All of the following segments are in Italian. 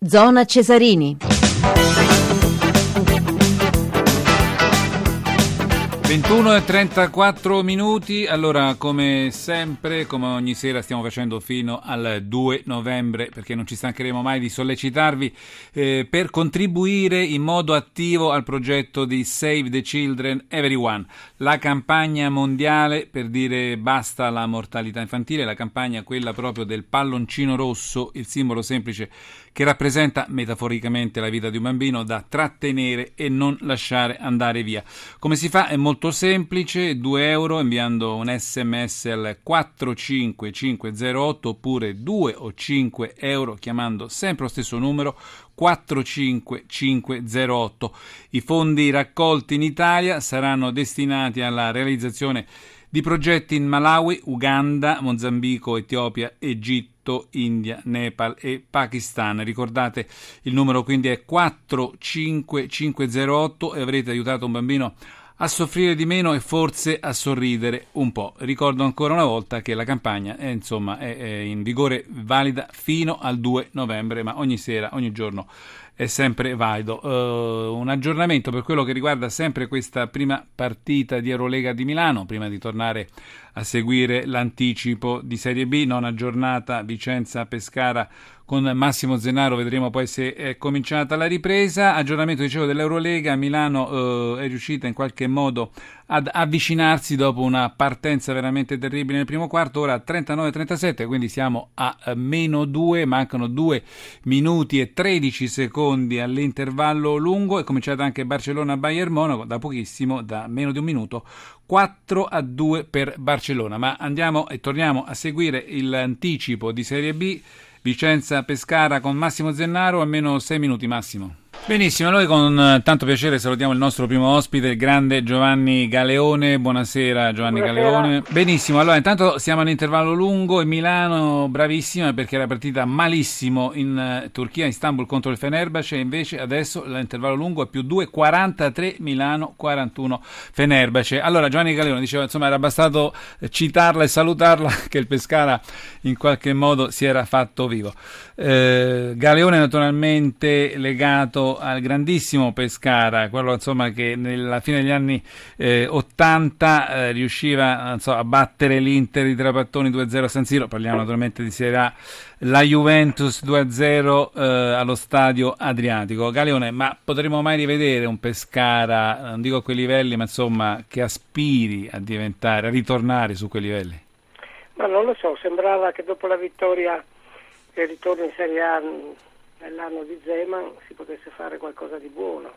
Zona Cesarini. 21 e 34 minuti, allora come sempre, come ogni sera stiamo facendo fino al 2 novembre, perché non ci stancheremo mai di sollecitarvi eh, per contribuire in modo attivo al progetto di Save the Children Everyone, la campagna mondiale per dire basta alla mortalità infantile, la campagna quella proprio del palloncino rosso, il simbolo semplice che rappresenta metaforicamente la vita di un bambino da trattenere e non lasciare andare via. Come si fa? È molto semplice, 2 euro inviando un sms al 45508 oppure 2 o 5 euro chiamando sempre lo stesso numero 45508. I fondi raccolti in Italia saranno destinati alla realizzazione di progetti in Malawi, Uganda, Mozambico, Etiopia, Egitto, India, Nepal e Pakistan. Ricordate il numero quindi è 45508 e avrete aiutato un bambino a soffrire di meno e forse a sorridere un po'. Ricordo ancora una volta che la campagna è, insomma, è, è in vigore valida fino al 2 novembre, ma ogni sera, ogni giorno è sempre valido. Uh, un aggiornamento per quello che riguarda sempre questa prima partita di Eurolega di Milano, prima di tornare a seguire l'anticipo di Serie B, nona giornata Vicenza-Pescara con Massimo Zenaro, vedremo poi se è cominciata la ripresa. Aggiornamento, dicevo, dell'Eurolega, Milano eh, è riuscita in qualche modo ad avvicinarsi dopo una partenza veramente terribile nel primo quarto, ora 39-37, quindi siamo a eh, meno 2, mancano 2 minuti e 13 secondi all'intervallo lungo, è cominciata anche Barcellona-Bayern Monaco, da pochissimo, da meno di un minuto, 4 a 2 per Barcellona, ma andiamo e torniamo a seguire l'anticipo di Serie B Vicenza Pescara con Massimo Zennaro, almeno 6 minuti Massimo. Benissimo, noi con eh, tanto piacere salutiamo il nostro primo ospite, il grande Giovanni Galeone. Buonasera Giovanni Buonasera. Galeone. Benissimo, allora intanto siamo all'intervallo lungo e Milano bravissima perché era partita malissimo in uh, Turchia, Istanbul contro il Fenerbahce e invece adesso l'intervallo lungo è più 2, 43 Milano, 41 Fenerbahce. Allora Giovanni Galeone diceva insomma era bastato citarla e salutarla che il Pescara in qualche modo si era fatto vivo. Eh, Galeone naturalmente legato al grandissimo Pescara, quello insomma, che nella fine degli anni eh, 80 eh, riusciva so, a battere l'Inter di Trapattoni 2-0 a San Siro, parliamo naturalmente di Serie A, la Juventus 2-0 eh, allo stadio Adriatico. Galeone, ma potremo mai rivedere un Pescara, non dico a quei livelli, ma insomma che aspiri a diventare, a ritornare su quei livelli? Ma non lo so, sembrava che dopo la vittoria e il ritorno in Serie A nell'anno di Zeman si potesse fare qualcosa di buono,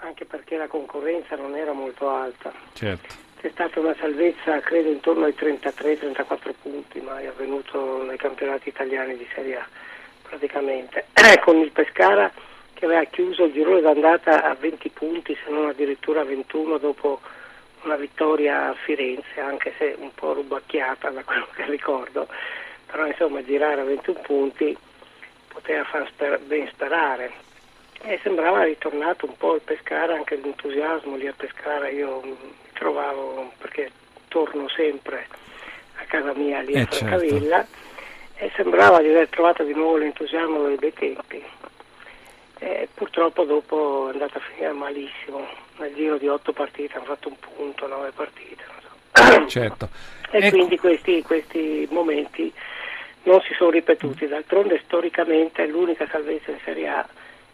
anche perché la concorrenza non era molto alta. Certo. C'è stata una salvezza, credo, intorno ai 33-34 punti, mai avvenuto nei campionati italiani di Serie A, praticamente. Con il Pescara che aveva chiuso il girone d'andata a 20 punti, se non addirittura a 21 dopo una vittoria a Firenze, anche se un po' rubacchiata da quello che ricordo, però insomma girare a 21 punti poteva far sper- ben sperare e sembrava ritornato un po' il pescare, anche l'entusiasmo lì a pescare, io mi trovavo perché torno sempre a casa mia lì a eh Francavilla certo. e sembrava di aver trovato di nuovo l'entusiasmo dei bei tempi. E purtroppo dopo è andata a finire malissimo, nel giro di otto partite hanno fatto un punto, nove partite. So. Certo. E ecco. quindi questi, questi momenti non si sono ripetuti, d'altronde storicamente l'unica salvezza in Serie A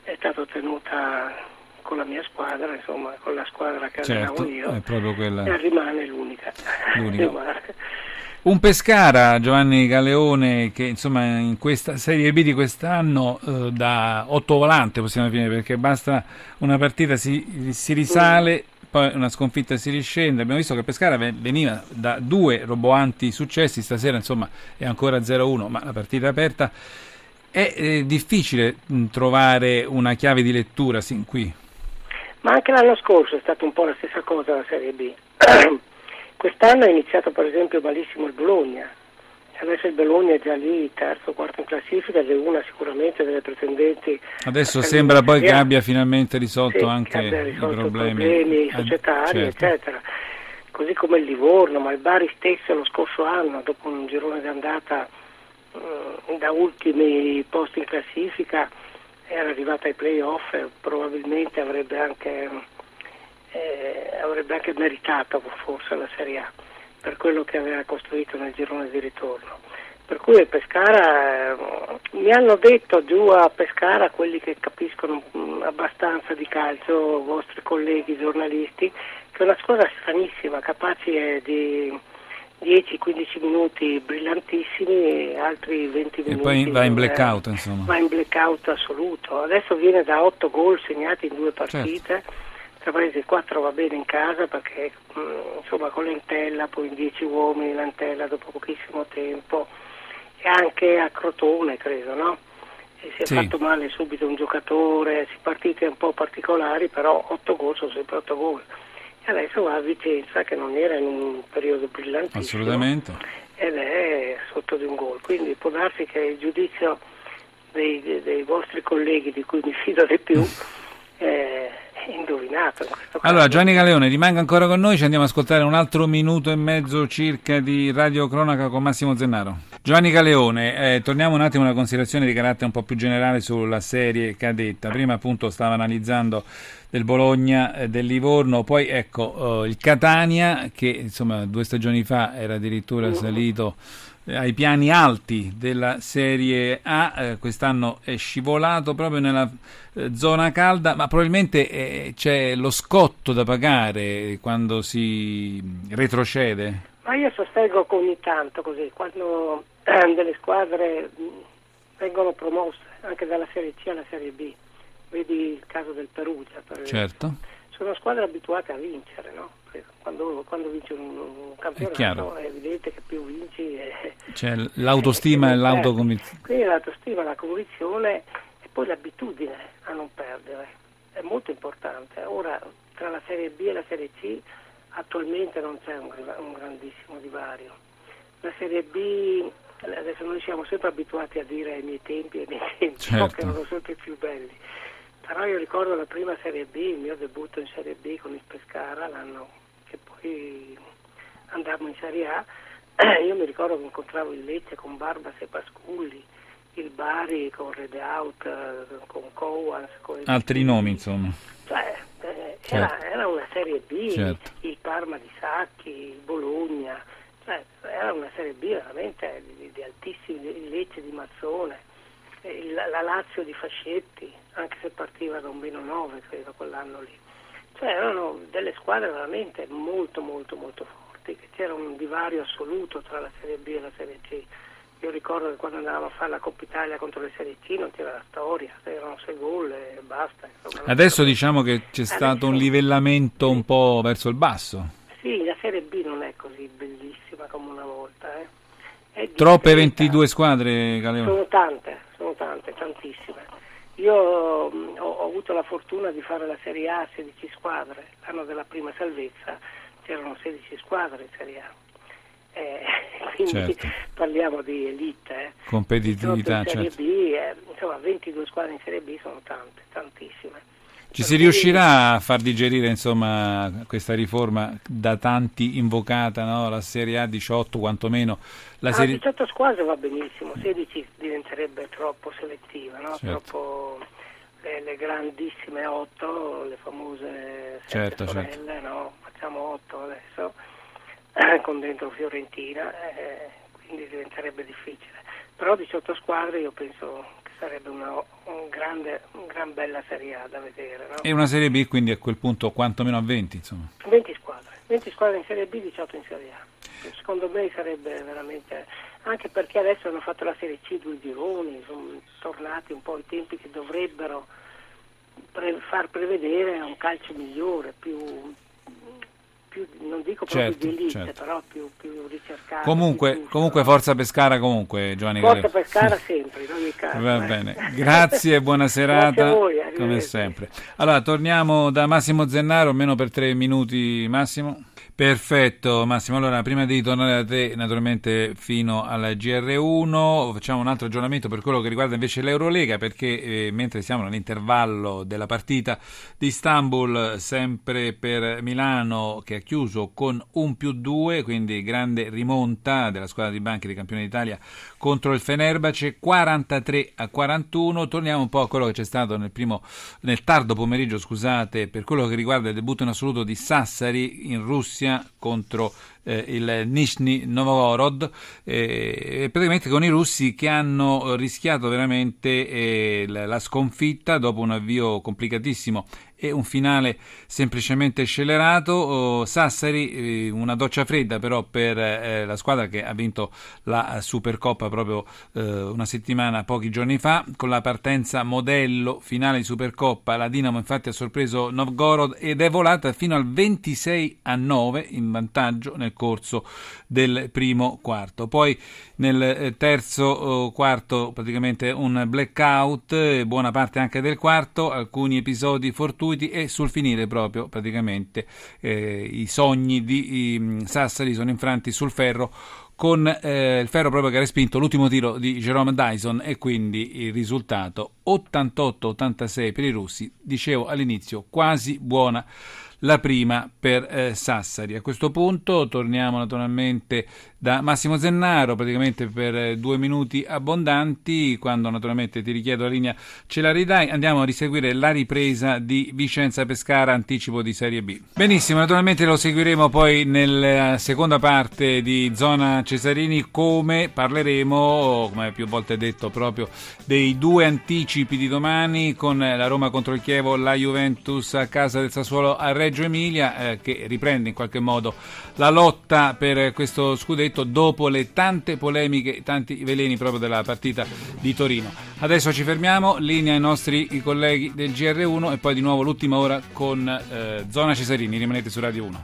è stata ottenuta con la mia squadra, insomma con la squadra che certo, io, quella... e rimane l'unica. l'unica. Un Pescara, Giovanni Galeone, che insomma in questa Serie B di quest'anno eh, da otto volante possiamo finire perché basta una partita, si, si risale, poi una sconfitta si riscende. Abbiamo visto che Pescara veniva da due roboanti successi, stasera insomma è ancora 0-1, ma la partita è aperta. È eh, difficile mh, trovare una chiave di lettura sin qui. Ma anche l'anno scorso è stata un po' la stessa cosa la Serie B. Quest'anno è iniziato per esempio malissimo il Bologna, adesso il Bologna è già lì, terzo o quarto in classifica ed è una sicuramente delle pretendenti. Adesso sembra poi che abbia finalmente risolto sì, anche risolto i problemi, problemi societari, certo. eccetera. Così come il Livorno, ma il Bari stesso lo scorso anno, dopo un girone di andata uh, da ultimi posti in classifica, era arrivata ai playoff e probabilmente avrebbe anche, eh, avrebbe anche meritato forse la Serie A per quello che aveva costruito nel girone di ritorno. Per cui Pescara, eh, mi hanno detto giù a Pescara, quelli che capiscono mh, abbastanza di calcio, vostri colleghi giornalisti, che è una squadra stranissima, capace di 10-15 minuti brillantissimi e altri 20 minuti. E poi va in blackout, insomma. Va in blackout assoluto. Adesso viene da 8 gol segnati in due partite. Certo. Parentesi 4 va bene in casa perché mh, insomma con l'Entella, poi 10 uomini l'Entella dopo pochissimo tempo. E anche a Crotone credo, no? E si è sì. fatto male subito un giocatore, si partite un po' particolari, però 8 gol sono sempre 8 gol. E adesso va a Vicenza che non era in un periodo brillantissimo. Assolutamente. Ed è sotto di un gol. Quindi può darsi che il giudizio dei, dei, vostri colleghi di cui mi fido di più è indovinato allora Gianni Galeone rimanga ancora con noi ci andiamo ad ascoltare un altro minuto e mezzo circa di Radio Cronaca con Massimo Zennaro. Giovanni Galeone, eh, torniamo un attimo a una considerazione di carattere un po' più generale sulla serie cadetta. Prima appunto stava analizzando del Bologna, eh, del Livorno, poi ecco eh, il Catania che insomma due stagioni fa era addirittura salito eh, ai piani alti della Serie A, eh, quest'anno è scivolato proprio nella eh, zona calda, ma probabilmente eh, c'è lo scotto da pagare quando si retrocede. Ma io sostengo che ogni tanto così, quando eh, delle squadre vengono promosse anche dalla Serie C alla Serie B, vedi il caso del Perugia per certo. Sono squadre abituate a vincere, no? quando, quando vinci un, un campionato è, è, evidente che più vinci è, c'è l'autostima e l'autoconvinzione quindi l'autostima, la convinzione e poi l'abitudine a non perdere è molto importante ora tra la Serie B e la Serie C attualmente non c'è un, un grandissimo divario. La Serie B, adesso noi siamo sempre abituati a dire ai miei tempi, ai miei tempi, certo. che erano sempre più belli. Però io ricordo la prima Serie B, il mio debutto in Serie B con il Pescara, l'anno che poi andammo in Serie A, io mi ricordo che incontravo il Lecce con Barbas e Pasculli, il Bari con Red Out, con Cowans. Con Altri nomi insomma. Cioè, eh, certo. era, era, una Serie B, certo. il Parma di Sacchi, il Bologna, cioè, era una Serie B veramente di, di altissimi, il Lecce di Mazzone, il, la Lazio di Fascetti, anche se partiva da un meno 9 credo quell'anno lì. Cioè erano delle squadre veramente molto molto molto forti, che c'era un divario assoluto tra la Serie B e la Serie C io ricordo che quando andavamo a fare la Coppa Italia contro le Serie C non c'era la storia, erano sei gol e basta. Insomma, Adesso diciamo che c'è Adesso... stato un livellamento un po' verso il basso. Sì, la Serie B non è così bellissima come una volta. Eh. Troppe 22 squadre, Galeone? Sono tante. Io mm, ho, ho, avuto la fortuna di fare la Serie A a 16 squadre, l'anno della prima salvezza c'erano 16 squadre in Serie A eh, quindi certo. parliamo di elite. Eh. Competitività, in Serie certo. B, eh, insomma 22 squadre in Serie B sono tante, tantissime. Ci si riuscirà a far digerire insomma, questa riforma da tanti invocata, no? la Serie A 18 quantomeno? La ah, serie... 18 squadre va benissimo, 16 diventerebbe troppo selettiva, no? certo. troppo le, le, grandissime 8, le famose 7 certo, sorelle, certo. no? facciamo 8 adesso con dentro Fiorentina, eh, quindi diventerebbe difficile. Però 18 squadre io penso sarebbe una un grande, un gran bella Serie A da vedere. No? E una Serie B quindi a quel punto quantomeno a 20 insomma. 20 squadre, 20 squadre in Serie B, 18 in Serie A. Secondo me sarebbe veramente, anche perché adesso hanno fatto la Serie C due gironi, sono tornati un po' i tempi che dovrebbero pre- far prevedere un calcio migliore, più, più, non dico proprio certo, di elite, certo. però più, più ricercato. Comunque, più comunque Forza Pescara comunque, Giovanni Forza Galero. Pescara sempre, in ogni caso. Va eh. bene, grazie, buona serata, voi, come sempre. Allora, torniamo da Massimo Zennaro, almeno per tre minuti Massimo. Perfetto Massimo, allora prima di tornare da te naturalmente fino alla GR1 facciamo un altro aggiornamento per quello che riguarda invece l'Eurolega perché eh, mentre siamo nell'intervallo della partita di Istanbul sempre per Milano che ha chiuso con un più due quindi grande rimonta della squadra di Banchi dei campioni d'Italia contro il Fenerbace 43 a 41 torniamo un po' a quello che c'è stato nel, primo, nel tardo pomeriggio scusate per quello che riguarda il debutto in assoluto di Sassari in Russia Russia contro eh, il Nizhny Novgorod, eh, praticamente con i russi che hanno rischiato veramente eh, la sconfitta dopo un avvio complicatissimo e un finale semplicemente scellerato. Oh, Sassari, eh, una doccia fredda però per eh, la squadra che ha vinto la Supercoppa proprio eh, una settimana, pochi giorni fa, con la partenza modello finale di Supercoppa. La Dinamo infatti ha sorpreso Novgorod ed è volata fino al 26 a 9 in vantaggio nel corso del primo quarto. Poi nel terzo oh, quarto praticamente un blackout, buona parte anche del quarto, alcuni episodi fortuiti e sul finire proprio praticamente eh, i sogni di i, Sassari sono infranti sul ferro con eh, il ferro proprio che ha respinto l'ultimo tiro di Jerome Dyson e quindi il risultato 88-86 per i russi, dicevo all'inizio quasi buona la prima per eh, Sassari. A questo punto torniamo naturalmente da Massimo Zennaro, praticamente per eh, due minuti abbondanti, quando naturalmente ti richiedo la linea ce la ridai, andiamo a riseguire la ripresa di Vicenza Pescara, anticipo di Serie B. Benissimo, naturalmente lo seguiremo poi nella seconda parte di Zona Cesarini, come parleremo, come più volte detto, proprio dei due anticipi di domani con la Roma contro il Chievo, la Juventus a casa del Sassuolo a Reggio Reggio Emilia eh, che riprende in qualche modo la lotta per questo scudetto dopo le tante polemiche, tanti veleni proprio della partita di Torino. Adesso ci fermiamo, linea ai nostri colleghi del GR1 e poi di nuovo l'ultima ora con eh, Zona Cesarini, rimanete su Radio 1.